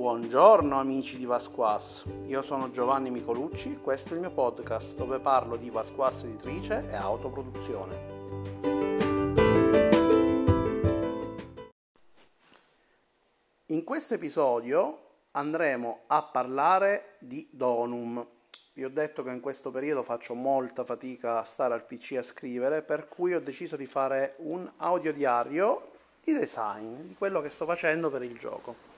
Buongiorno amici di Vasquas, io sono Giovanni Micolucci e questo è il mio podcast dove parlo di Vasquas editrice e autoproduzione. In questo episodio andremo a parlare di Donum. Vi ho detto che in questo periodo faccio molta fatica a stare al PC a scrivere, per cui ho deciso di fare un audiodiario di design, di quello che sto facendo per il gioco.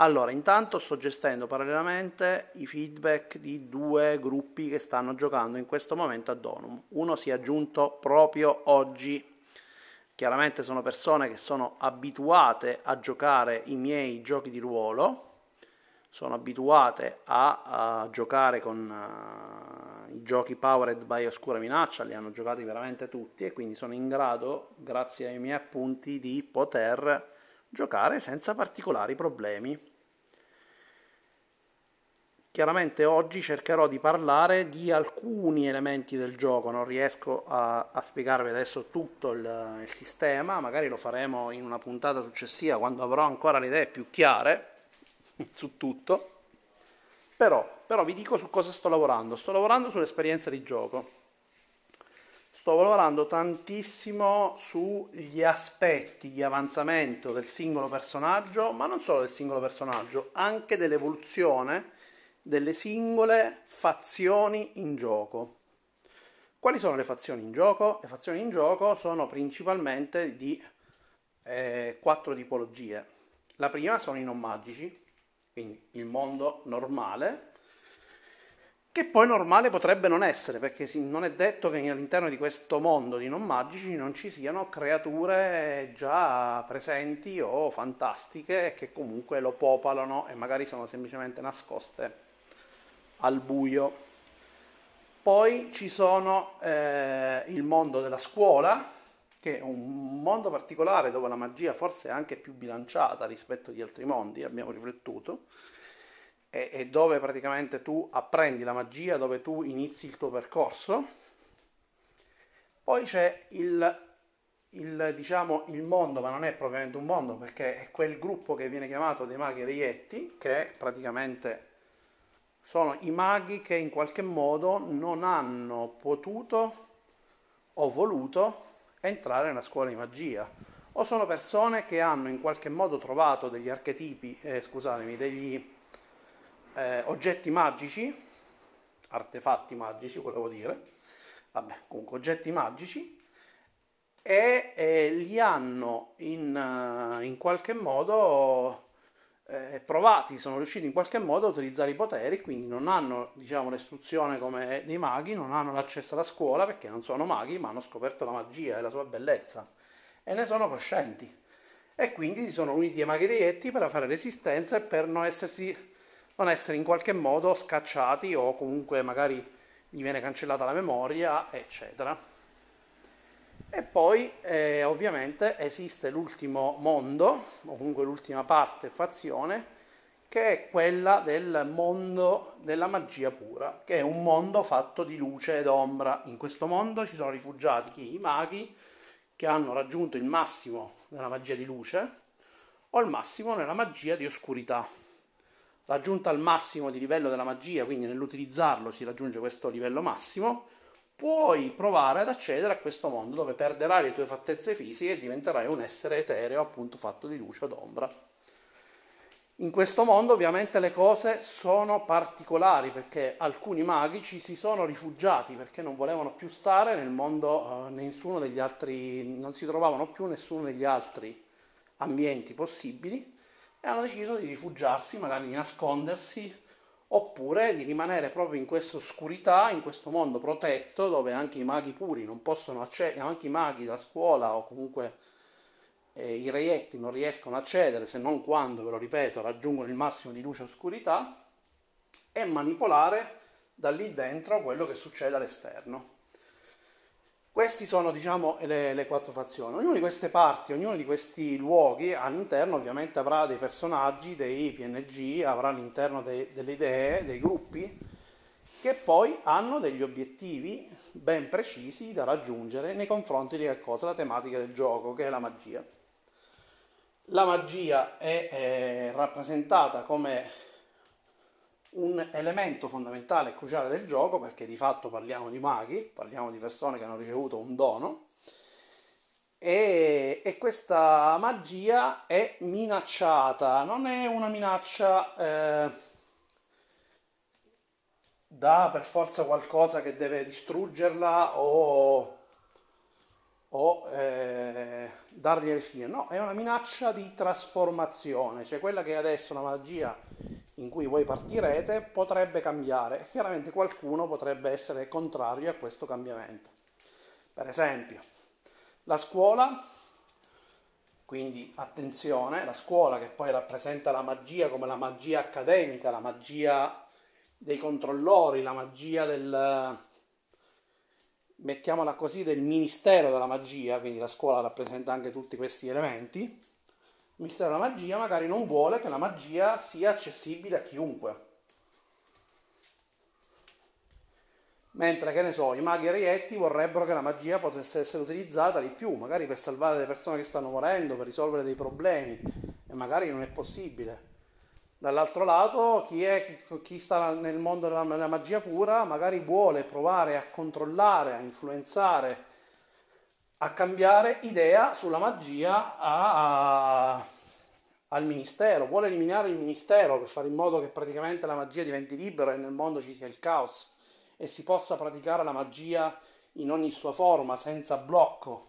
Allora, intanto sto gestendo parallelamente i feedback di due gruppi che stanno giocando in questo momento a Donum. Uno si è aggiunto proprio oggi. Chiaramente sono persone che sono abituate a giocare i miei giochi di ruolo, sono abituate a, a giocare con uh, i giochi powered by Oscura Minaccia, li hanno giocati veramente tutti e quindi sono in grado, grazie ai miei appunti, di poter giocare senza particolari problemi. Chiaramente oggi cercherò di parlare di alcuni elementi del gioco, non riesco a, a spiegarvi adesso tutto il, il, sistema, magari lo faremo in una puntata successiva quando avrò ancora le idee più chiare su tutto, però, però vi dico su cosa sto lavorando, sto lavorando sull'esperienza di gioco sto lavorando tantissimo sugli aspetti di avanzamento del singolo personaggio, ma non solo del singolo personaggio, anche dell'evoluzione delle singole fazioni in gioco. Quali sono le fazioni in gioco? Le fazioni in gioco sono principalmente di eh, quattro tipologie. La prima sono i non magici, quindi il mondo normale, che poi normale potrebbe non essere, perché non è detto che all'interno di questo mondo di non magici non ci siano creature già presenti o fantastiche che comunque lo popolano e magari sono semplicemente nascoste al buio. Poi ci sono eh, il mondo della scuola, che è un mondo particolare dove la magia forse è anche più bilanciata rispetto agli altri mondi, abbiamo riflettuto e, e dove praticamente tu apprendi la magia, dove tu inizi il tuo percorso. Poi c'è il, il, diciamo, il mondo, ma non è propriamente un mondo, perché è quel gruppo che viene chiamato dei maghi reietti, che praticamente sono i maghi che in qualche modo non hanno potuto o voluto entrare nella scuola di magia o sono persone che hanno in qualche modo trovato degli archetipi, eh, scusatemi, degli eh, oggetti magici, artefatti magici volevo dire, vabbè comunque oggetti magici, e eh, li hanno in, uh, in qualche modo eh, provati, sono riusciti in qualche modo a utilizzare i poteri, quindi non hanno diciamo, l'istruzione come dei maghi, non hanno l'accesso alla scuola perché non sono maghi, ma hanno scoperto la magia e la sua bellezza. E ne sono coscienti. E quindi si sono uniti ai maghi reietti per fare resistenza e per non essersi non essere in qualche modo scacciati o comunque magari gli viene cancellata la memoria, eccetera. E poi eh, ovviamente esiste l'ultimo mondo, o comunque l'ultima parte, fazione, che è quella del mondo della magia pura, che è un mondo fatto di luce ed ombra. In questo mondo ci sono rifugiati i maghi che hanno raggiunto il massimo della magia di luce o il massimo nella magia di oscurità raggiunta al massimo di livello della magia, quindi nell'utilizzarlo si raggiunge questo livello massimo, puoi provare ad accedere a questo mondo dove perderai le tue fattezze fisiche e diventerai un essere etereo, appunto fatto di luce o d'ombra. In questo mondo ovviamente le cose sono particolari perché alcuni magici si sono rifugiati perché non volevano più stare nel mondo, eh, altri, non si trovavano più nessuno degli altri ambienti possibili hanno deciso di rifugiarsi, magari di nascondersi, oppure di rimanere proprio in questa oscurità, in questo mondo protetto, dove anche i maghi puri non possono accedere, anche i maghi da scuola o comunque eh, i reietti non riescono a accedere se non quando, ve lo ripeto, raggiungono il massimo di luce e oscurità, e manipolare da lì dentro quello che succede all'esterno. Queste sono diciamo, le, le, quattro fazioni. Ognuna di queste parti, ognuno di questi luoghi all'interno ovviamente avrà dei personaggi, dei PNG, avrà all'interno de, delle idee, dei gruppi che poi hanno degli obiettivi ben precisi da raggiungere nei confronti di che cosa? La tematica del gioco, che è la magia. la magia è, è rappresentata come un elemento fondamentale e cruciale del gioco perché di fatto parliamo di maghi, parliamo di persone che hanno ricevuto un dono e, e questa magia è minacciata, non è una minaccia eh, da per forza qualcosa che deve distruggerla o, o eh, dargli le fine, no, è una minaccia di trasformazione, cioè quella che adesso una magia in cui voi partirete potrebbe cambiare. Chiaramente qualcuno potrebbe essere contrario a questo cambiamento. Per esempio, la scuola, quindi attenzione, la scuola che poi rappresenta la magia come la magia accademica, la magia dei controllori, la magia del, mettiamola così, del ministero della magia, quindi la scuola rappresenta anche tutti questi elementi il mistero della magia magari non vuole che la magia sia accessibile a chiunque. Mentre, che ne so, i maghi reietti vorrebbero che la magia potesse essere utilizzata di più, magari per salvare le persone che stanno morendo, per risolvere dei problemi, e magari non è possibile. Dall'altro lato, chi, è, chi sta nel mondo della, della magia pura magari vuole provare a controllare, a influenzare a cambiare idea sulla magia a, a, al ministero, vuole eliminare il ministero per fare in modo che praticamente la magia diventi libera e nel mondo ci sia il caos e si possa praticare la magia in ogni sua forma, senza blocco.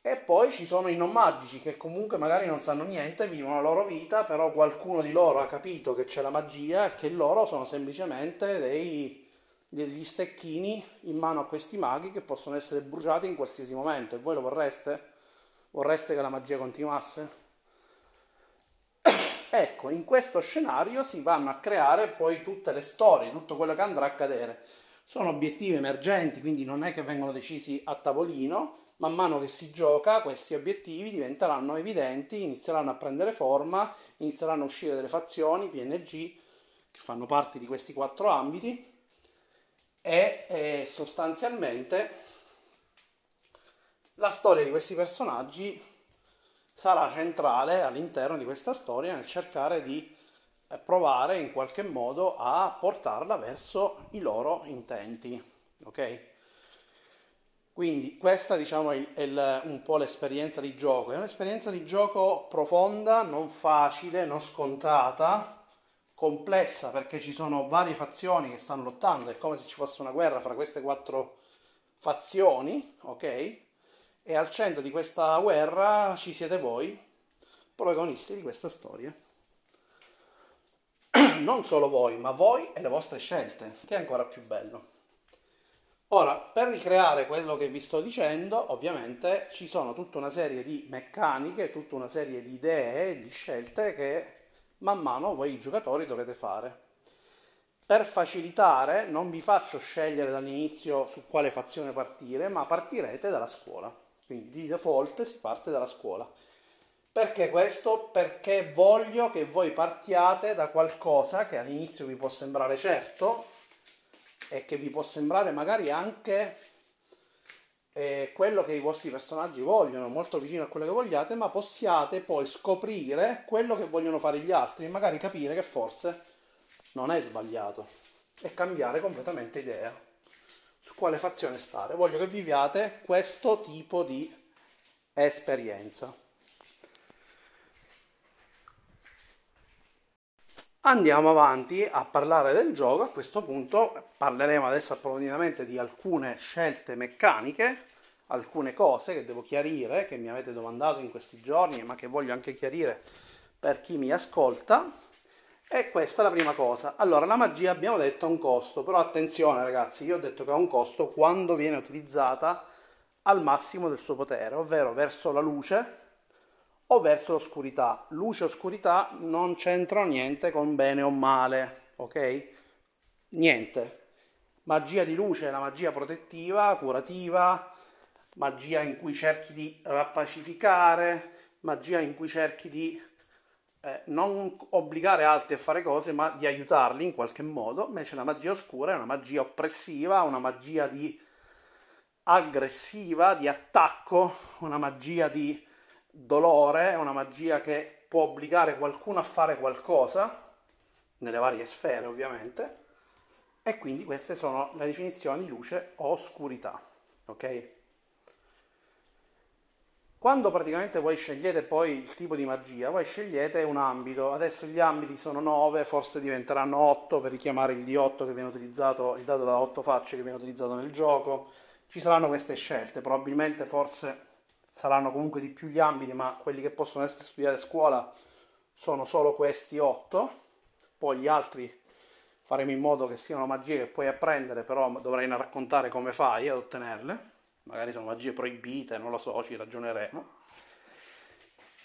E poi ci sono i non magici che comunque magari non sanno niente, vivono la loro vita, però qualcuno di loro ha capito che c'è la magia e che loro sono semplicemente dei degli stecchini in mano a questi maghi che possono essere bruciati in qualsiasi momento. E voi lo vorreste? Vorreste che la magia continuasse? ecco, in questo scenario si vanno a creare poi tutte le storie, tutto quello che andrà a accadere. Sono obiettivi emergenti, quindi non è che vengono decisi a tavolino, man mano che si gioca questi obiettivi diventeranno evidenti, inizieranno a prendere forma, inizieranno a uscire delle fazioni, PNG, che fanno parte di questi quattro ambiti e eh, sostanzialmente la storia di questi personaggi sarà centrale all'interno di questa storia nel cercare di eh, provare in qualche modo a portarla verso i loro intenti. Ok? Quindi questa diciamo è, il, un po' l'esperienza di gioco, è un'esperienza di gioco profonda, non facile, non scontata, complessa perché ci sono varie fazioni che stanno lottando, è come se ci fosse una guerra fra queste quattro fazioni, ok? E al centro di questa guerra ci siete voi, protagonisti di questa storia. Non solo voi, ma voi e le vostre scelte, che è ancora più bello. Ora, per ricreare quello che vi sto dicendo, ovviamente ci sono tutta una serie di meccaniche, tutta una serie di idee, di scelte che man mano voi giocatori dovete fare. Per facilitare non vi faccio scegliere dall'inizio su quale fazione partire, ma partirete dalla scuola. Quindi di default si parte dalla scuola. Perché questo? Perché voglio che voi partiate da qualcosa che all'inizio vi può sembrare certo e che vi può sembrare magari anche eh, quello che i vostri personaggi vogliono, molto vicino a quello che vogliate, ma possiate poi scoprire quello che vogliono fare gli altri e magari capire che forse non è sbagliato e cambiare completamente idea su quale fazione stare. Voglio che viviate questo tipo di esperienza. Andiamo avanti a parlare del gioco, a questo punto parleremo adesso approfonditamente di alcune scelte meccaniche, alcune cose che devo chiarire, che mi avete domandato in questi giorni, ma che voglio anche chiarire per chi mi ascolta. E questa è la prima cosa. Allora, la magia abbiamo detto ha un costo, però attenzione ragazzi, io ho detto che ha un costo quando viene utilizzata al massimo del suo potere, ovvero verso la luce o verso l'oscurità. Luce e oscurità non c'entrano niente con bene o male, ok? Niente. Magia di luce è la magia protettiva, curativa, magia in cui cerchi di rappacificare, magia in cui cerchi di eh, non obbligare altri a fare cose, ma di aiutarli in qualche modo. Invece la magia oscura è una magia oppressiva, una magia di aggressiva, di attacco, una magia di dolore, è una magia che può obbligare qualcuno a fare qualcosa, nelle varie sfere ovviamente, e quindi queste sono le definizioni luce o oscurità, ok? Quando praticamente voi scegliete poi il tipo di magia, voi scegliete un ambito, adesso gli ambiti sono 9, forse diventeranno 8 per richiamare il D8 che viene utilizzato, il dato da 8 facce che viene utilizzato nel gioco, ci saranno queste scelte, probabilmente forse saranno comunque di più gli ambiti, ma quelli che possono essere studiati a scuola sono solo questi 8, poi gli altri faremo in modo che siano magie che puoi apprendere, però dovrai raccontare come fai ad ottenerle. Magari sono magie proibite, non lo so, ci ragioneremo.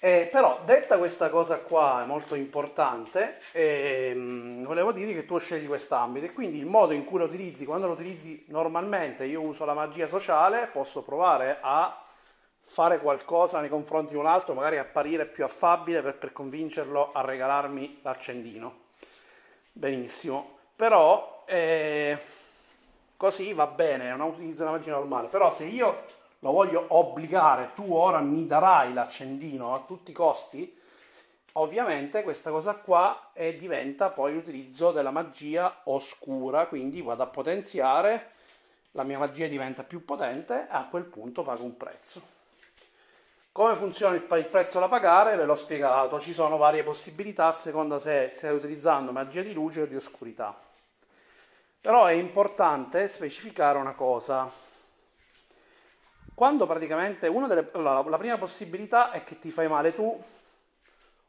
Eh, però detta questa cosa qua è molto importante, ehm, volevo dire che tu scegli quest'ambito. E quindi il modo in cui lo utilizzi, quando lo utilizzi normalmente, io uso la magia sociale, posso provare a fare qualcosa nei confronti di un altro, magari apparire più affabile per, per convincerlo a regalarmi l'accendino. Benissimo, però eh, così va bene, non utilizzo una magia normale, però se io lo voglio obbligare, tu ora mi darai l'accendino a tutti i costi, ovviamente questa cosa qua è, diventa poi l'utilizzo della magia oscura, quindi vado a potenziare, la mia magia diventa più potente e a quel punto pago un prezzo. Come funziona il, il prezzo da pagare? Ve l'ho spiegato, ci sono varie possibilità a seconda se stai utilizzando magia di luce o di oscurità. Però è importante specificare una cosa. Quando praticamente una delle, allora, la prima possibilità è che ti fai male tu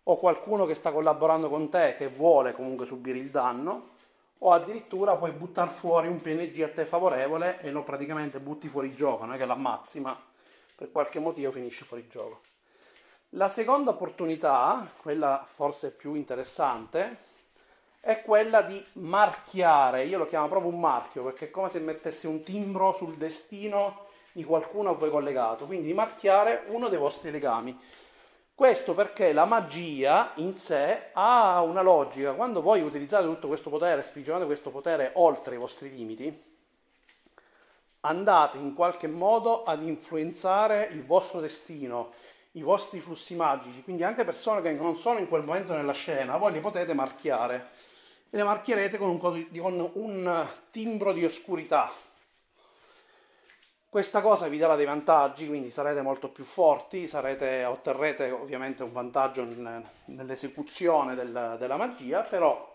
o qualcuno che sta collaborando con te che vuole comunque subire il danno o addirittura puoi buttare fuori un PNG a te favorevole e lo praticamente butti fuori gioco, non è che l'ammazzi, ma per qualche motivo finisce fuori gioco. La seconda opportunità, quella forse più interessante, è quella di marchiare, io lo chiamo proprio un marchio perché è come se mettessi un timbro sul destino di qualcuno a voi collegato, quindi di marchiare uno dei vostri legami. Questo perché la magia in sé ha una logica, quando voi utilizzate tutto questo potere, sprigionate questo potere oltre i vostri limiti, andate in qualche modo ad influenzare il vostro destino, i vostri flussi magici, quindi anche persone che non sono in quel momento nella scena, voi li potete marchiare e le marchierete con un, con un timbro di oscurità. Questa cosa vi darà dei vantaggi, quindi sarete molto più forti, sarete, otterrete ovviamente un vantaggio nell'esecuzione del, della magia, però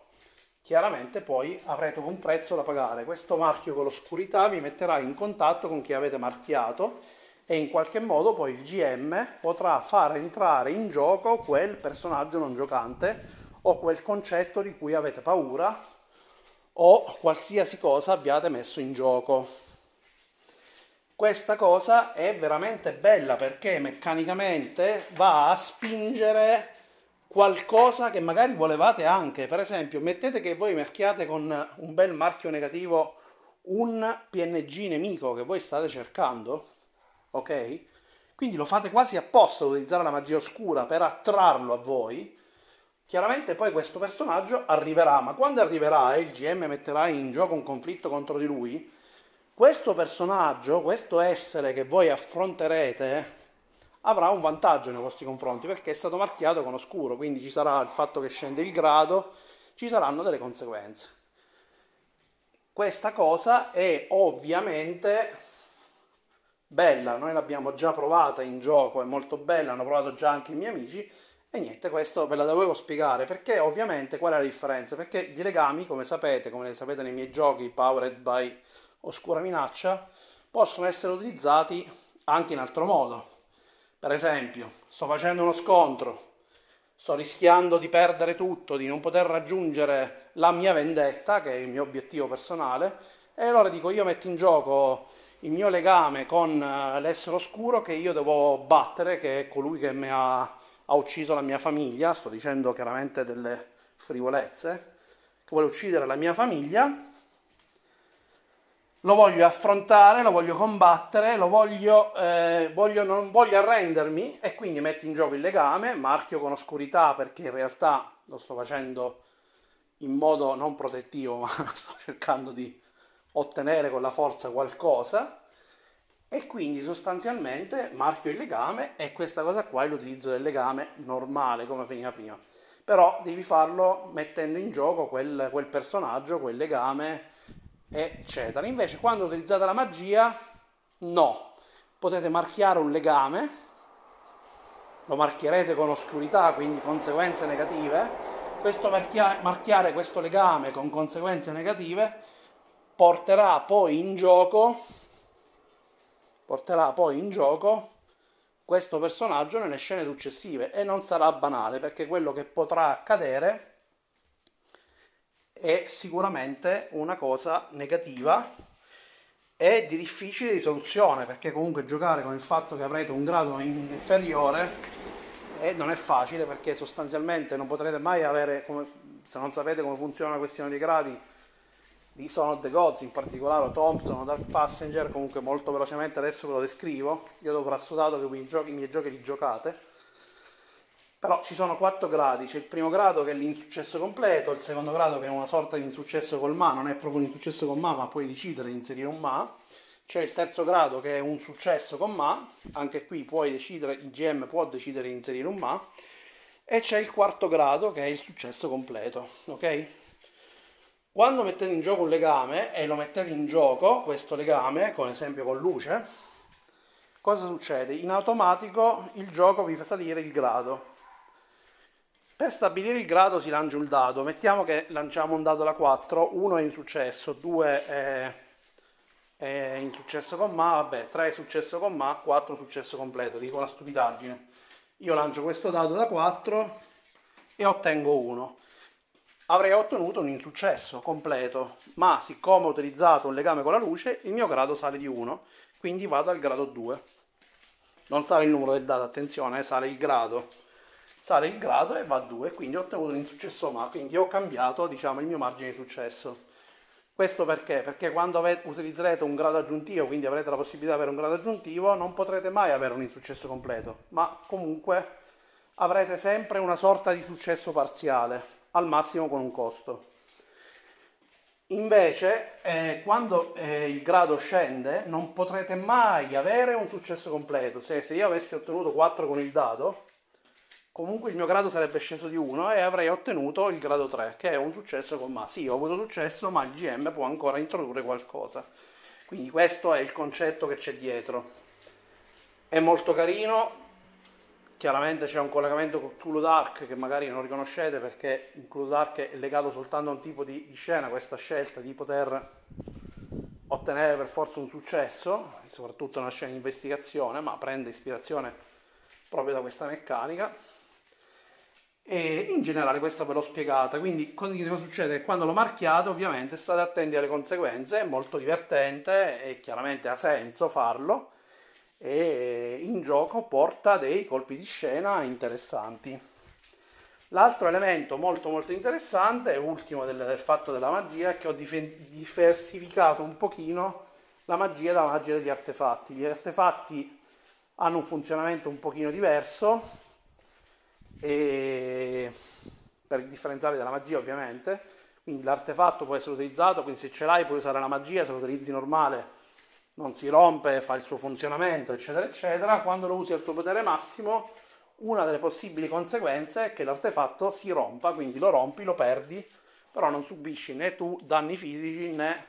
chiaramente poi avrete un prezzo da pagare. Questo marchio con l'oscurità vi metterà in contatto con chi avete marchiato e in qualche modo poi il GM potrà far entrare in gioco quel personaggio non giocante o quel concetto di cui avete paura o qualsiasi cosa abbiate messo in gioco. Questa cosa è veramente bella perché meccanicamente va a spingere qualcosa che magari volevate anche. Per esempio, mettete che voi marchiate con un bel marchio negativo un PNG nemico che voi state cercando, ok? Quindi lo fate quasi apposta utilizzare la magia oscura per attrarlo a voi Chiaramente poi questo personaggio arriverà, ma quando arriverà e il GM metterà in gioco un conflitto contro di lui, questo personaggio, questo essere che voi affronterete, avrà un vantaggio nei vostri confronti perché è stato marchiato con oscuro, quindi ci sarà il fatto che scende il grado, ci saranno delle conseguenze. Questa cosa è ovviamente bella, noi l'abbiamo già provata in gioco, è molto bella, hanno provato già anche i miei amici e niente, questo ve la dovevo spiegare perché ovviamente qual è la differenza? Perché i legami, come sapete, come sapete nei miei giochi Powered by Oscura Minaccia, possono essere utilizzati anche in altro modo. Per esempio, sto facendo uno scontro, sto rischiando di perdere tutto, di non poter raggiungere la mia vendetta, che è il mio obiettivo personale, e allora dico io metto in gioco il mio legame con eh, l'essere oscuro che io devo battere, che è colui che mi ha ha ucciso la mia famiglia, sto dicendo chiaramente delle frivolezze, che vuole uccidere la mia famiglia, lo voglio affrontare, lo voglio combattere, lo voglio, eh, voglio, non voglio arrendermi e quindi metto in gioco il legame, marchio con oscurità perché in realtà lo sto facendo in modo non protettivo, ma sto cercando di ottenere con la forza qualcosa e quindi sostanzialmente marchio il legame e questa cosa qua è l'utilizzo del legame normale come veniva prima. Però devi farlo mettendo in gioco quel, quel personaggio, quel legame, eccetera. Invece quando utilizzate la magia, no. Potete marchiare un legame, lo marchierete con oscurità, quindi conseguenze negative. Questo marchia- marchiare questo legame con conseguenze negative porterà poi in gioco porterà poi in gioco questo personaggio nelle scene successive e non sarà banale perché quello che potrà accadere è sicuramente una cosa negativa e di difficile risoluzione perché comunque giocare con il fatto che avrete un grado inferiore eh, non è facile perché sostanzialmente non potrete mai avere, come, se non sapete come funziona la questione dei gradi, di Son of the Gods, in particolare o Thompson o Dark Passenger, comunque molto velocemente adesso ve lo descrivo, io dopo assodato che i miei giochi li giocate, però ci sono quattro gradi, c'è il primo grado che è l'insuccesso completo, il secondo grado che è una sorta di insuccesso col ma, non è proprio un insuccesso con ma, ma puoi decidere di inserire un ma, c'è il terzo grado che è un successo con ma, anche qui puoi decidere, il GM può decidere di inserire un ma, e c'è il quarto grado che è il successo completo, ok? Quando mettete in gioco un legame e lo mettete in gioco, questo legame, come esempio con luce, cosa succede? In automatico il gioco vi fa salire il grado. Per stabilire il grado si lancia un dado. Mettiamo che lanciamo un dado da 4, 1 è insuccesso, 2 è, è insuccesso con ma, vabbè, 3 è successo con ma, 4 successo completo, dico la stupidaggine. Io lancio questo dado da 4 e ottengo 1 avrei ottenuto un insuccesso completo, ma siccome ho utilizzato un legame con la luce, il mio grado sale di 1, quindi vado al grado 2. Non sale il numero del dato, attenzione, eh, sale il grado. Sale il grado e va a 2, quindi ho ottenuto un insuccesso ma, quindi ho cambiato diciamo, il mio margine di successo. Questo perché? Perché quando avete, utilizzerete un grado aggiuntivo, quindi avrete la possibilità di avere un grado aggiuntivo, non potrete mai avere un insuccesso completo, ma comunque avrete sempre una sorta di successo parziale al massimo con un costo. Invece, eh, quando eh, il grado scende, non potrete mai avere un successo completo. Se, se, io avessi ottenuto 4 con il dado, comunque il mio grado sarebbe sceso di 1 e avrei ottenuto il grado 3, che è un successo con ma. Sì, ho avuto successo, ma il GM può ancora introdurre qualcosa. Quindi questo è il concetto che c'è dietro. È molto carino, Chiaramente c'è un collegamento con Cthulhu Dark che magari non riconoscete perché in Cthulhu Dark è legato soltanto a un tipo di, di scena, questa scelta di poter ottenere per forza un successo, soprattutto una scena di investigazione, ma prende ispirazione proprio da questa meccanica. E in generale questo ve l'ho spiegata, quindi cosa succede? Quando lo marchiate ovviamente state attenti alle conseguenze, è molto divertente e chiaramente ha senso farlo e in gioco porta dei colpi di scena interessanti. L'altro elemento molto molto interessante, ultimo del, del fatto della magia, è che ho diversificato un pochino la magia dalla magia degli artefatti. Gli artefatti hanno un funzionamento un pochino diverso e per differenziare dalla magia ovviamente, quindi l'artefatto può essere utilizzato, quindi se ce l'hai puoi usare la magia, se lo utilizzi normale non si rompe, fa il suo funzionamento, eccetera, eccetera, quando lo usi al suo potere massimo, una delle possibili conseguenze è che l'artefatto si rompa, quindi lo rompi, lo perdi, però non subisci né tu danni fisici né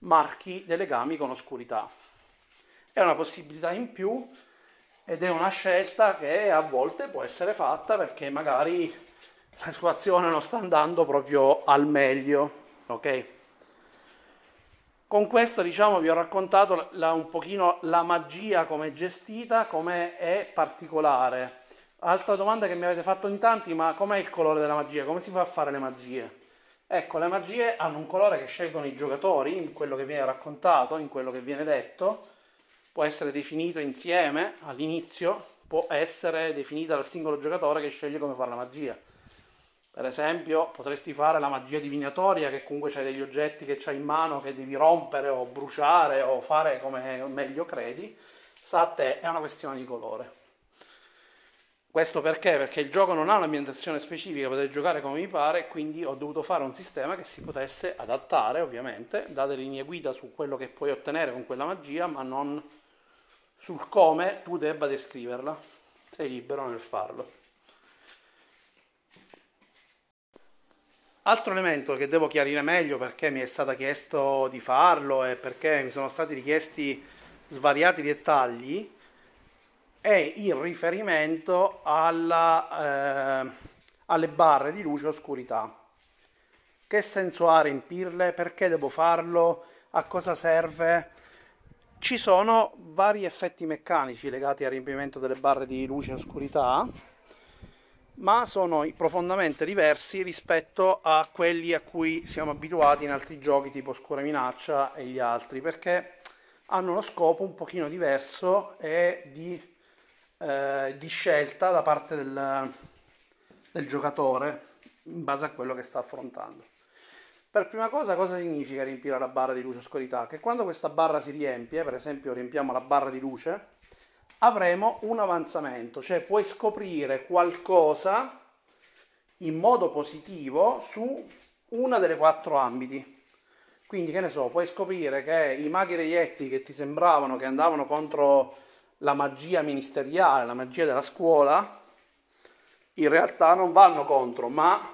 marchi dei legami con oscurità. È una possibilità in più ed è una scelta che a volte può essere fatta perché magari la situazione non sta andando proprio al meglio, ok? Con questo diciamo vi ho raccontato la, un pochino la magia come è gestita, come è particolare. Altra domanda che mi avete fatto in tanti, ma com'è il colore della magia? Come si fa a fare le magie? Ecco, le magie hanno un colore che scelgono i giocatori, in quello che viene raccontato, in quello che viene detto, può essere definito insieme all'inizio, può essere definita dal singolo giocatore che sceglie come fare la magia. Per esempio, potresti fare la magia divinatoria, che comunque c'hai degli oggetti che c'hai in mano che devi rompere o bruciare o fare come meglio credi. Sta a te, è una questione di colore. Questo perché? Perché il gioco non ha un'ambientazione specifica, potete giocare come mi pare, quindi ho dovuto fare un sistema che si potesse adattare, ovviamente, date linee guida su quello che puoi ottenere con quella magia, ma non sul come tu debba descriverla. Sei libero nel farlo. Altro elemento che devo chiarire meglio perché mi è stato chiesto di farlo e perché mi sono stati richiesti svariati dettagli è il riferimento alla, eh, alle barre di luce e oscurità. Che senso ha riempirle? Perché devo farlo? A cosa serve? Ci sono vari effetti meccanici legati al riempimento delle barre di luce e oscurità ma sono profondamente diversi rispetto a quelli a cui siamo abituati in altri giochi tipo Scura Minaccia e gli altri, perché hanno uno scopo un pochino diverso e di, eh, di scelta da parte del, del giocatore in base a quello che sta affrontando. Per prima cosa, cosa significa riempire la barra di luce oscurità? Che quando questa barra si riempie, per esempio riempiamo la barra di luce, avremo un avanzamento, cioè puoi scoprire qualcosa in modo positivo su una delle quattro ambiti. Quindi, che ne so, puoi scoprire che i maghi reietti che ti sembravano che andavano contro la magia ministeriale, la magia della scuola, in realtà non vanno contro, ma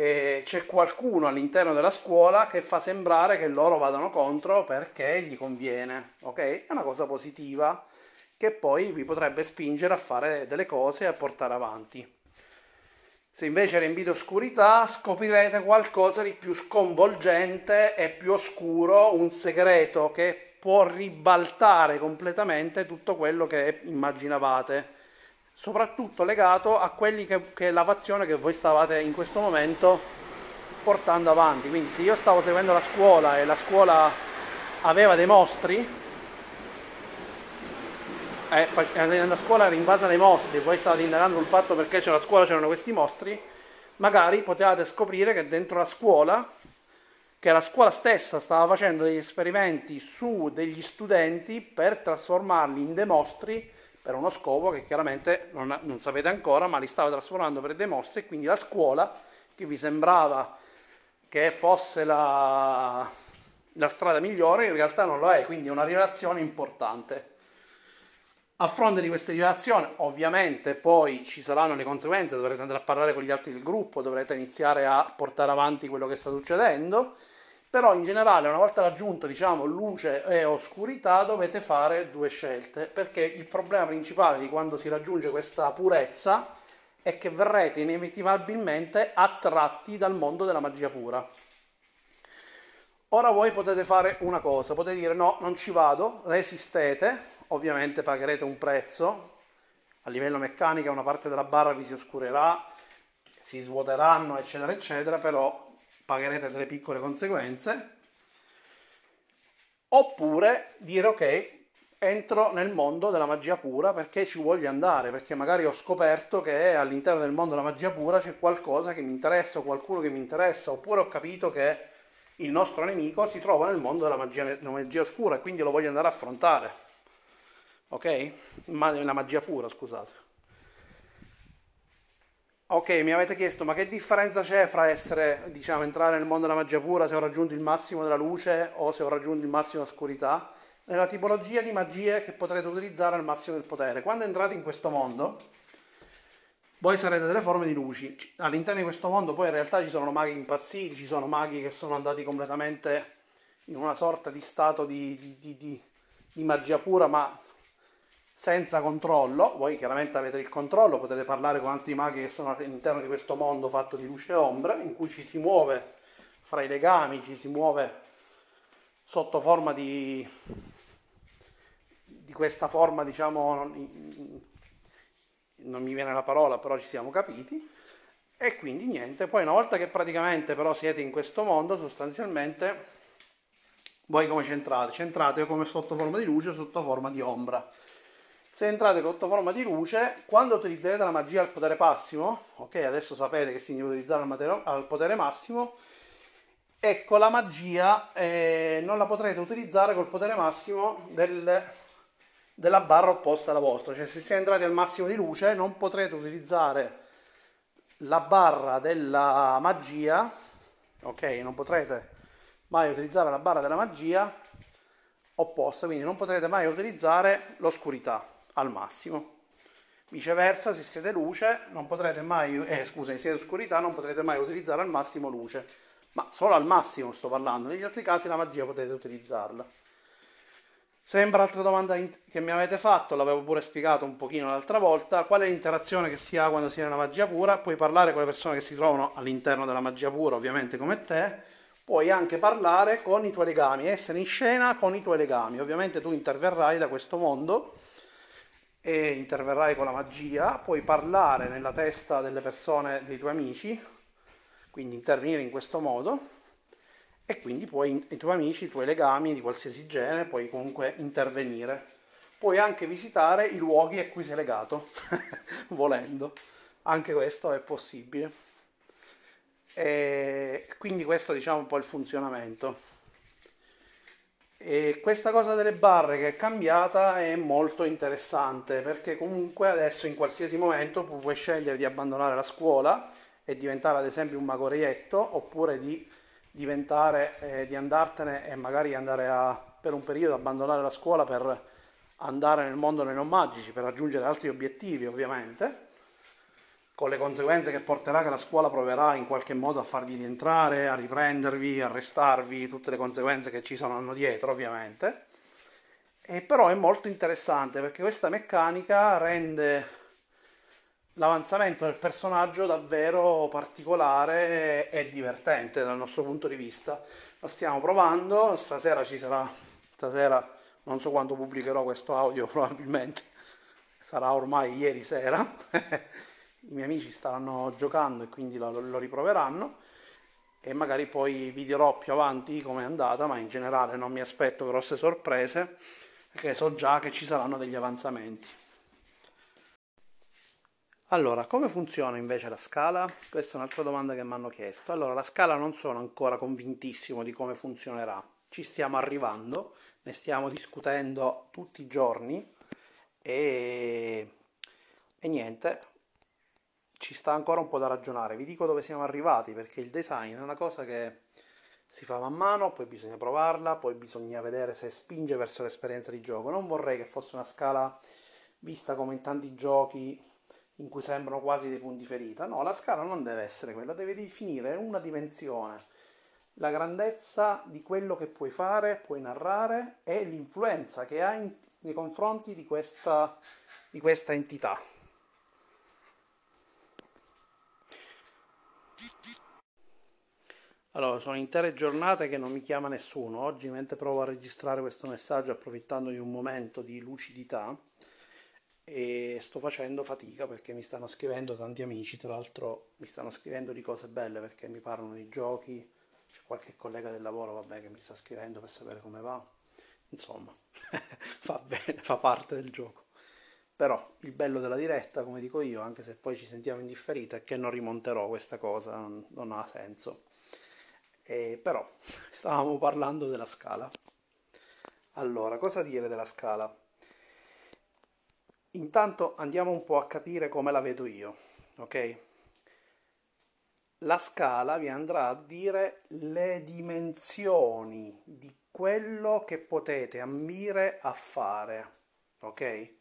eh, c'è qualcuno all'interno della scuola che fa sembrare che loro vadano contro perché gli conviene, ok? È una cosa positiva che poi vi potrebbe spingere a fare delle cose e a portare avanti. Se invece riempite oscurità, scoprirete qualcosa di più sconvolgente e più oscuro, un segreto che può ribaltare completamente tutto quello che immaginavate, soprattutto legato a quelli che, che è la fazione che voi stavate in questo momento portando avanti. Quindi se io stavo seguendo la scuola e la scuola aveva dei mostri, eh, andando a scuola era invasa dai mostri, voi stavate indagando sul fatto perché c'era a scuola c'erano questi mostri, magari potevate scoprire che dentro la scuola, che la scuola stessa stava facendo degli esperimenti su degli studenti per trasformarli in dei mostri per uno scopo che chiaramente non, non sapete ancora, ma li stava trasformando per dei mostri e quindi la scuola, che vi sembrava che fosse la, la strada migliore, in realtà non lo è, quindi è una rivelazione importante. A fronte di questa rivelazione, ovviamente, poi ci saranno le conseguenze, dovrete andare a parlare con gli altri del gruppo, dovrete iniziare a portare avanti quello che sta succedendo, però in generale, una volta raggiunto, diciamo, luce e oscurità, dovete fare due scelte, perché il problema principale di quando si raggiunge questa purezza è che verrete inevitabilmente attratti dal mondo della magia pura. Ora voi potete fare una cosa, potete dire no, non ci vado, resistete, ovviamente pagherete un prezzo, a livello meccanico una parte della barra vi si oscurerà, si svuoteranno eccetera eccetera, però pagherete delle piccole conseguenze, oppure dire ok, entro nel mondo della magia pura perché ci voglio andare, perché magari ho scoperto che all'interno del mondo della magia pura c'è qualcosa che mi interessa qualcuno che mi interessa, oppure ho capito che il nostro nemico si trova nel mondo della magia, della magia oscura e quindi lo voglio andare a affrontare ok? Ma la magia pura, scusate. Ok, mi avete chiesto, ma che differenza c'è fra essere, diciamo, entrare nel mondo della magia pura se ho raggiunto il massimo della luce o se ho raggiunto il massimo dell'oscurità? Nella tipologia di magie che potrete utilizzare al massimo del potere. Quando entrate in questo mondo, voi sarete delle forme di luci. All'interno di questo mondo poi in realtà ci sono maghi impazziti, ci sono maghi che sono andati completamente in una sorta di stato di, di, di, di magia pura, ma senza controllo, voi chiaramente avete il controllo, potete parlare con altri maghi che sono all'interno di questo mondo fatto di luce e ombra, in cui ci si muove fra i legami, ci si muove sotto forma di, di questa forma, diciamo, non, non mi viene la parola, però ci siamo capiti, e quindi niente, poi una volta che praticamente però siete in questo mondo, sostanzialmente, voi come centrate? Centrate come sotto forma di luce o sotto forma di ombra se entrate sotto forma di luce, quando utilizzerete la magia al potere massimo, ok, adesso sapete che significa utilizzare al, potere massimo, ecco la magia eh, non la potrete utilizzare col potere massimo del, della barra opposta alla vostra, cioè se siete entrati al massimo di luce non potrete utilizzare la barra della magia, ok, non potrete mai utilizzare la barra della magia opposta, quindi non potrete mai utilizzare l'oscurità al massimo. Viceversa, se siete luce, non potrete mai, eh, scusa, se siete oscurità, non potrete mai utilizzare al massimo luce, ma solo al massimo sto parlando, negli altri casi la magia potete utilizzarla. Sembra altra domanda che mi avete fatto, l'avevo pure spiegato un pochino l'altra volta, qual è l'interazione che si ha quando si è nella magia pura? Puoi parlare con le persone che si trovano all'interno della magia pura, ovviamente come te, puoi anche parlare con i tuoi legami, essere in scena con i tuoi legami, ovviamente tu interverrai da questo mondo e interverrai con la magia, puoi parlare nella testa delle persone, dei tuoi amici, quindi intervenire in questo modo e quindi puoi, i tuoi amici, i tuoi legami di qualsiasi genere, puoi comunque intervenire. Puoi anche visitare i luoghi a cui sei legato, volendo. Anche questo è possibile. E quindi questo diciamo un po' il funzionamento. E questa cosa delle barre che è cambiata è molto interessante perché comunque adesso in qualsiasi momento puoi scegliere di abbandonare la scuola e diventare ad esempio un magorietto oppure di diventare, eh, di andartene e magari andare a, per un periodo abbandonare la scuola per andare nel mondo dei non magici, per raggiungere altri obiettivi ovviamente con le conseguenze che porterà che la scuola proverà in qualche modo a farvi rientrare, a riprendervi, a arrestarvi, tutte le conseguenze che ci sono dietro ovviamente. E però è molto interessante perché questa meccanica rende l'avanzamento del personaggio davvero particolare e divertente dal nostro punto di vista. Lo stiamo provando, stasera ci sarà, stasera non so quando pubblicherò questo audio probabilmente, sarà ormai ieri sera. i miei amici staranno giocando e quindi lo, lo riproveranno e magari poi vi dirò più avanti com'è andata, ma in generale non mi aspetto grosse sorprese perché so già che ci saranno degli avanzamenti. Allora, come funziona invece la scala? Questa è un'altra domanda che mi hanno chiesto. Allora, la scala non sono ancora convintissimo di come funzionerà. Ci stiamo arrivando, ne stiamo discutendo tutti i giorni e, e niente, ci sta ancora un po' da ragionare. Vi dico dove siamo arrivati perché il design è una cosa che si fa man mano, poi bisogna provarla, poi bisogna vedere se spinge verso l'esperienza di gioco. Non vorrei che fosse una scala vista come in tanti giochi in cui sembrano quasi dei punti ferita. No, la scala non deve essere quella, deve definire una dimensione, la grandezza di quello che puoi fare, puoi narrare e l'influenza che hai nei confronti di questa, di questa entità. Allora, sono intere giornate che non mi chiama nessuno. Oggi, mentre provo a registrare questo messaggio, approfittando di un momento di lucidità, e sto facendo fatica perché mi stanno scrivendo tanti amici. Tra l'altro, mi stanno scrivendo di cose belle perché mi parlano di giochi. C'è qualche collega del lavoro, vabbè, che mi sta scrivendo per sapere come va. Insomma, fa bene, fa parte del gioco. Però il bello della diretta, come dico io, anche se poi ci sentiamo in differita, è che non rimonterò questa cosa, non, non ha senso eh, però stavamo parlando della scala. Allora, cosa dire della scala? Intanto andiamo un po' a capire come la vedo io, ok? La scala vi andrà a dire le dimensioni di quello che potete ambire a fare, ok?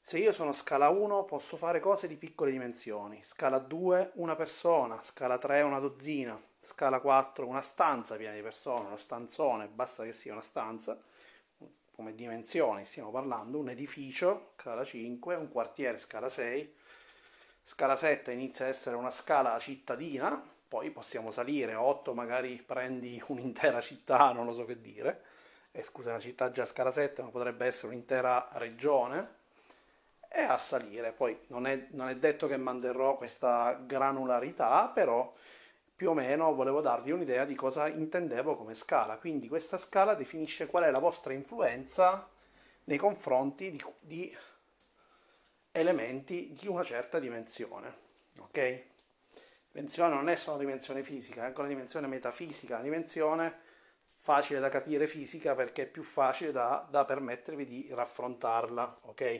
Se io sono scala 1 posso fare cose di piccole dimensioni, scala 2 una persona, scala 3 una dozzina, scala 4 una stanza piena di persone, uno stanzone, basta che sia una stanza, come dimensioni stiamo parlando, un edificio, scala 5, un quartiere, scala 6, scala 7 inizia a essere una scala cittadina, poi possiamo salire, 8 magari prendi un'intera città, non lo so che dire, eh, scusa una città già a scala 7 ma potrebbe essere un'intera regione, e a salire. Poi non è, non è detto che manterrò questa granularità, però più o meno volevo darvi un'idea di cosa intendevo come scala. Quindi questa scala definisce qual è la vostra influenza nei confronti di, di elementi di una certa dimensione. Ok? Dimensione non è solo dimensione fisica, è anche una dimensione metafisica, una dimensione facile da capire fisica perché è più facile da, da permettervi di raffrontarla. Ok?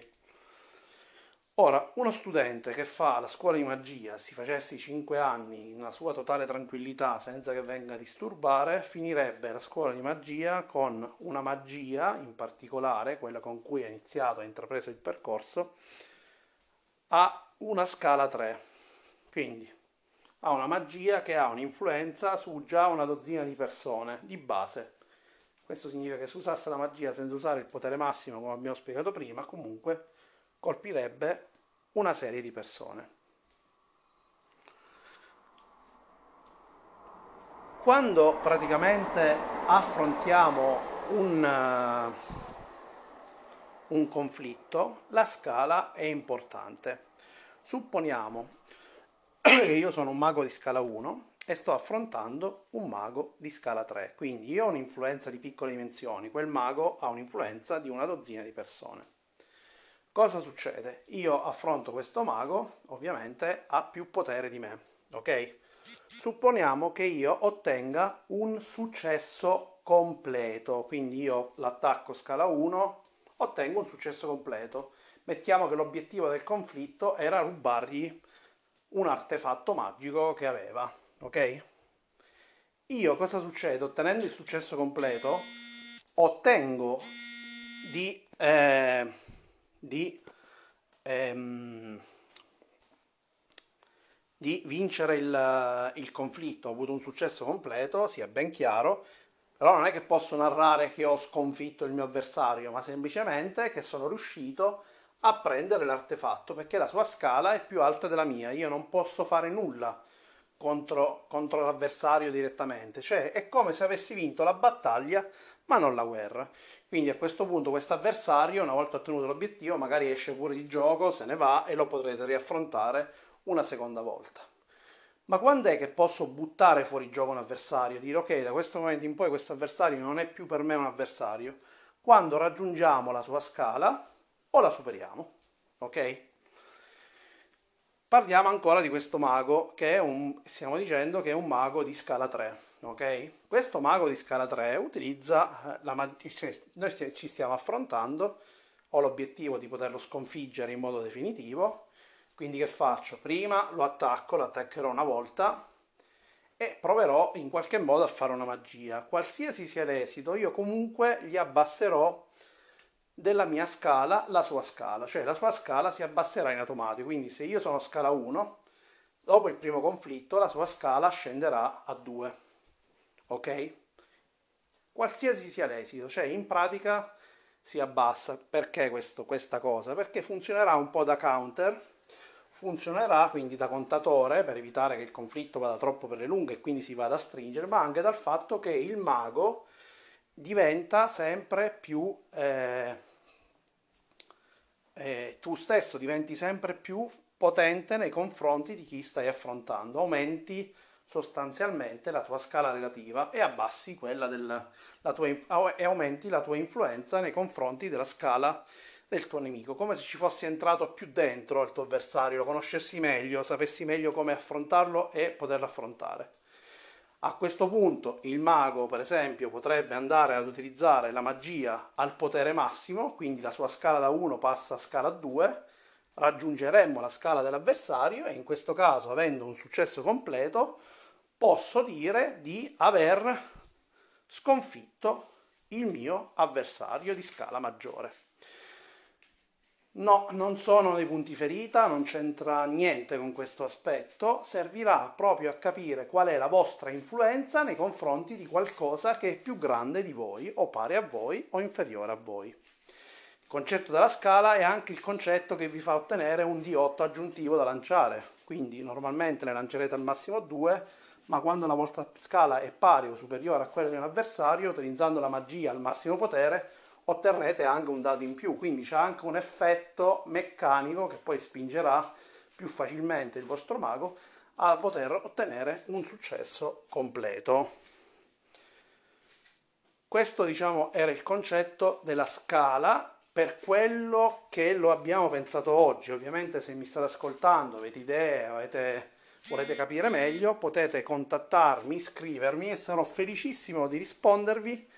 Ora, uno studente che fa la scuola di magia, si facesse i 5 anni una sua totale tranquillità senza che venga a disturbare, finirebbe la scuola di magia con una magia in particolare, quella con cui ha iniziato, ha intrapreso il percorso, a una scala 3. Quindi ha una magia che ha un'influenza su già una dozzina di persone di base. Questo significa che se usasse la magia senza usare il potere massimo, come abbiamo spiegato prima, comunque colpirebbe una serie di persone. Quando praticamente affrontiamo un, uh, un conflitto, la scala è importante. Supponiamo che io sono un mago di scala 1 e sto affrontando un mago di scala 3, quindi io ho un'influenza di piccole dimensioni, quel mago ha un'influenza di una dozzina di persone. Cosa succede? Io affronto questo mago, ovviamente ha più potere di me, ok? Supponiamo che io ottenga un successo completo, quindi io l'attacco scala 1, ottengo un successo completo. Mettiamo che l'obiettivo del conflitto era rubargli un artefatto magico che aveva, ok? Io cosa succede? Ottenendo il successo completo, ottengo di... Eh, di, ehm, di vincere il, il conflitto, ho avuto un successo completo, sia ben chiaro, però non è che posso narrare che ho sconfitto il mio avversario, ma semplicemente che sono riuscito a prendere l'artefatto perché la sua scala è più alta della mia, io non posso fare nulla contro, contro l'avversario direttamente, cioè è come se avessi vinto la battaglia ma non la guerra. Quindi a questo punto questo avversario, una volta ottenuto l'obiettivo, magari esce pure di gioco, se ne va e lo potrete riaffrontare una seconda volta. Ma quando è che posso buttare fuori gioco un avversario? Dire ok, da questo momento in poi questo avversario non è più per me un avversario. Quando raggiungiamo la sua scala o la superiamo. Ok? Parliamo ancora di questo mago che è un, stiamo dicendo che è un mago di scala 3 ok? Questo mago di scala 3 utilizza eh, la magia, noi st- ci stiamo affrontando, ho l'obiettivo di poterlo sconfiggere in modo definitivo, quindi che faccio? Prima lo attacco, lo attaccherò una volta e proverò in qualche modo a fare una magia. Qualsiasi sia l'esito, io comunque gli abbasserò della mia scala la sua scala, cioè la sua scala si abbasserà in automatico, quindi se io sono scala 1, dopo il primo conflitto la sua scala scenderà a 2 ok? Qualsiasi sia l'esito, cioè in pratica si abbassa. Perché questo, questa cosa? Perché funzionerà un po' da counter, funzionerà quindi da contatore per evitare che il conflitto vada troppo per le lunghe e quindi si vada a stringere, ma anche dal fatto che il mago diventa sempre più... Eh, eh, tu stesso diventi sempre più potente nei confronti di chi stai affrontando, aumenti sostanzialmente la tua scala relativa e abbassi quella del, tua, e aumenti la tua influenza nei confronti della scala del tuo nemico, come se ci fossi entrato più dentro al tuo avversario, lo conoscessi meglio, sapessi meglio come affrontarlo e poterlo affrontare. A questo punto il mago, per esempio, potrebbe andare ad utilizzare la magia al potere massimo, quindi la sua scala da 1 passa a scala 2, raggiungeremmo la scala dell'avversario e in questo caso, avendo un successo completo, posso dire di aver sconfitto il mio avversario di scala maggiore. No, non sono dei punti ferita, non c'entra niente con questo aspetto, servirà proprio a capire qual è la vostra influenza nei confronti di qualcosa che è più grande di voi o pari a voi o inferiore a voi. Il concetto della scala è anche il concetto che vi fa ottenere un D8 aggiuntivo da lanciare, quindi normalmente ne lancerete al massimo 2, ma quando la vostra scala è pari o superiore a quella di un avversario, utilizzando la magia al massimo potere, otterrete anche un dato in più, quindi c'è anche un effetto meccanico che poi spingerà più facilmente il vostro mago a poter ottenere un successo completo. Questo diciamo era il concetto della scala per quello che lo abbiamo pensato oggi. Ovviamente se mi state ascoltando, avete idee, avete volete capire meglio, potete contattarmi, scrivermi e sarò felicissimo di rispondervi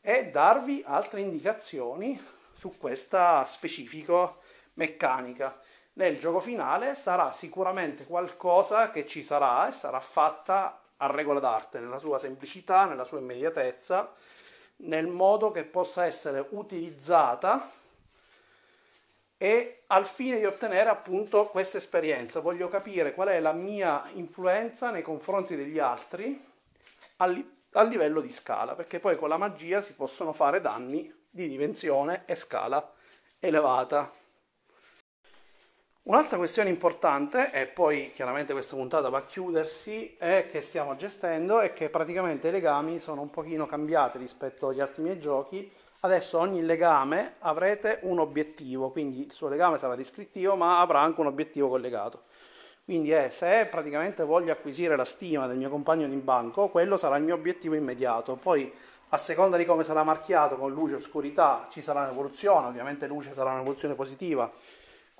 e darvi altre indicazioni su questo specifico meccanica. Nel gioco finale sarà sicuramente qualcosa che ci sarà e sarà fatta a regola d'arte, nella sua semplicità, nella sua immediatezza, nel modo che possa essere utilizzata e al fine di ottenere appunto questa esperienza. Voglio capire qual è la mia influenza nei confronti degli altri a, li- a livello di scala, perché poi con la magia si possono fare danni di dimensione e scala elevata. Un'altra questione importante, e poi chiaramente questa puntata va a chiudersi, è che stiamo gestendo è che praticamente i legami sono un pochino cambiati rispetto agli altri miei giochi. Adesso ogni legame avrete un obiettivo, quindi il suo legame sarà descrittivo, ma avrà anche un obiettivo collegato. Quindi è, se praticamente voglio acquisire la stima del mio compagno di banco, quello sarà il mio obiettivo immediato. Poi a seconda di come sarà marchiato con luce e oscurità ci sarà un'evoluzione, ovviamente luce sarà un'evoluzione positiva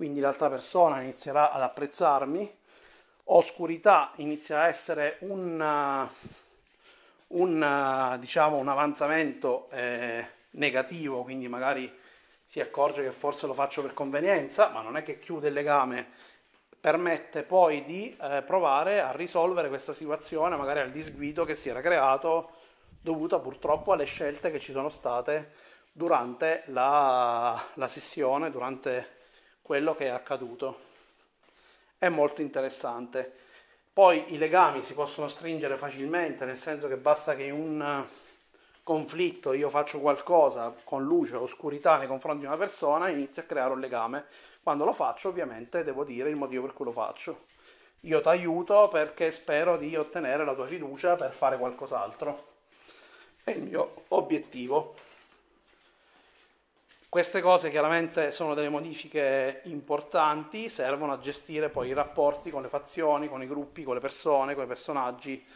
quindi l'altra persona inizierà ad apprezzarmi, oscurità inizia a essere un, un, diciamo, un avanzamento eh, negativo, quindi magari si accorge che forse lo faccio per convenienza, ma non è che chiude il legame, permette poi di eh, provare a risolvere questa situazione, magari al disguido che si era creato dovuta purtroppo alle scelte che ci sono state durante la, la sessione, durante quello che è accaduto. È molto interessante. Poi i legami si possono stringere facilmente, nel senso che basta che un conflitto io faccio qualcosa con luce o oscurità nei confronti di una persona inizio a creare un legame. Quando lo faccio ovviamente devo dire il motivo per cui lo faccio. Io ti aiuto perché spero di ottenere la tua fiducia per fare qualcos'altro. È il mio obiettivo. Queste cose chiaramente sono delle modifiche importanti, servono a gestire poi i rapporti con le fazioni, con i gruppi, con le persone, con i personaggi.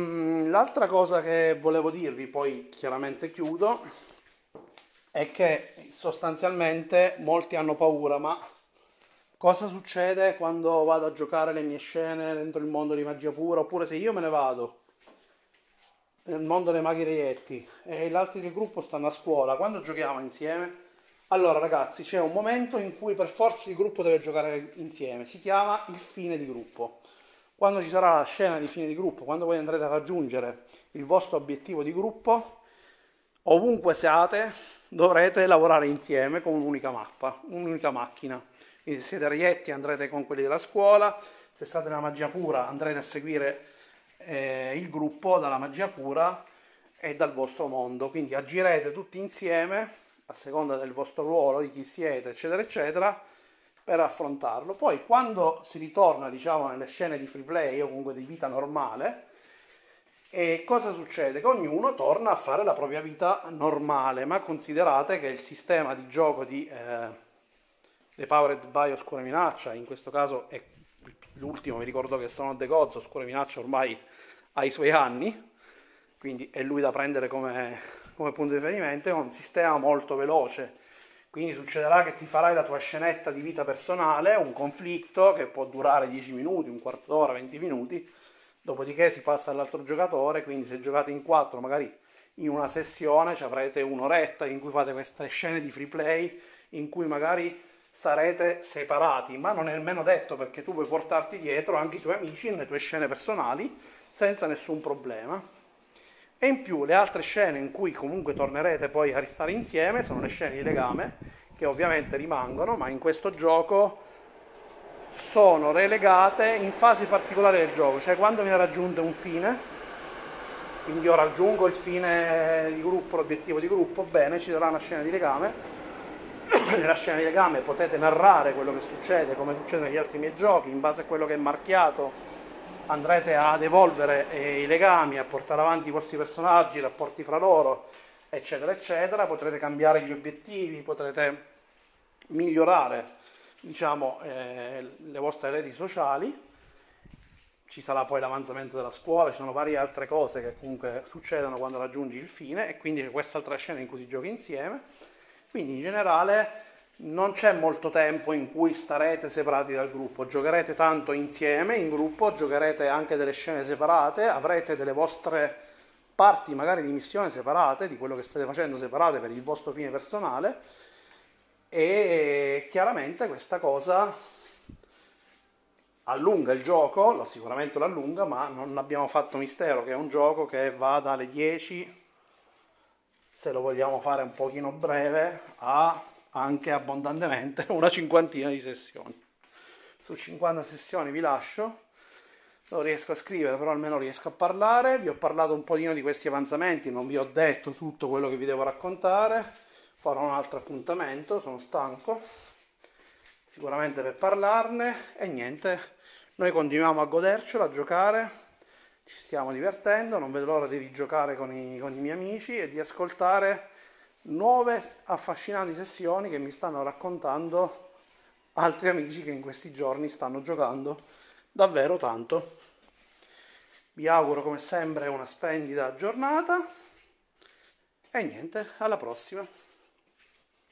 Mm, l'altra cosa che volevo dirvi, poi chiaramente chiudo, è che sostanzialmente molti hanno paura, ma cosa succede quando vado a giocare le mie scene dentro il mondo di magia pura, oppure se io me ne vado nel mondo dei maghi reietti e gli altri del gruppo stanno a scuola, quando giochiamo insieme allora ragazzi, c'è un momento in cui per forza il gruppo deve giocare insieme, si chiama il fine di gruppo. Quando ci sarà la scena di fine di gruppo, quando voi andrete a raggiungere il vostro obiettivo di gruppo, ovunque siate, dovrete lavorare insieme con un'unica mappa, un'unica macchina. Quindi se siete rietti andrete con quelli della scuola, se state nella magia pura andrete a seguire eh, il gruppo dalla magia pura e dal vostro mondo. Quindi agirete tutti insieme a seconda del vostro ruolo, di chi siete, eccetera, eccetera, per affrontarlo. Poi quando si ritorna, diciamo, nelle scene di free play o comunque di vita normale, e cosa succede? Che ognuno torna a fare la propria vita normale, ma considerate che il sistema di gioco di eh, The Powered by Oscura Minaccia, in questo caso è l'ultimo, mi ricordo che sono The Gods, Oscura Minaccia ormai ha i suoi anni, quindi è lui da prendere come, come punto di riferimento è un sistema molto veloce. Quindi succederà che ti farai la tua scenetta di vita personale, un conflitto che può durare 10 minuti, un quarto d'ora, 20 minuti, dopodiché si passa all'altro giocatore, quindi se giocate in 4 magari in una sessione ci avrete un'oretta in cui fate queste scene di free play in cui magari sarete separati, ma non è nemmeno detto perché tu puoi portarti dietro anche i tuoi amici nelle tue scene personali senza nessun problema. E in più le altre scene in cui comunque tornerete poi a restare insieme sono le scene di legame, che ovviamente rimangono, ma in questo gioco sono relegate in fasi particolari del gioco, cioè quando viene raggiunto un fine, quindi io raggiungo il fine di gruppo, l'obiettivo di gruppo, bene, ci sarà una scena di legame. Nella scena di legame potete narrare quello che succede, come succede negli altri miei giochi, in base a quello che è marchiato andrete ad evolvere eh, i legami, a portare avanti i vostri personaggi, i rapporti fra loro, eccetera, eccetera, potrete cambiare gli obiettivi, potrete migliorare diciamo, eh, le vostre reti sociali, ci sarà poi l'avanzamento della scuola, ci sono varie altre cose che comunque succedono quando raggiungi il fine e quindi c'è quest'altra scena in cui si gioca insieme. Quindi in generale non c'è molto tempo in cui starete separati dal gruppo, giocherete tanto insieme in gruppo, giocherete anche delle scene separate, avrete delle vostre parti magari di missione separate, di quello che state facendo separate per il vostro fine personale. E chiaramente questa cosa allunga il gioco, sicuramente lo allunga, ma non abbiamo fatto mistero che è un gioco che va dalle 10, se lo vogliamo fare un pochino breve, a anche abbondantemente una cinquantina di sessioni. Su 50 sessioni vi lascio, non riesco a scrivere, però almeno riesco a parlare. Vi ho parlato un pochino di questi avanzamenti, non vi ho detto tutto quello che vi devo raccontare. Farò un altro appuntamento, sono stanco sicuramente per parlarne e niente, noi continuiamo a godercelo, a giocare, ci stiamo divertendo, non vedo l'ora di rigiocare con i, con i miei amici e di ascoltare nuove affascinanti sessioni che mi stanno raccontando altri amici che in questi giorni stanno giocando davvero tanto. Vi auguro come sempre una splendida giornata e niente, alla prossima.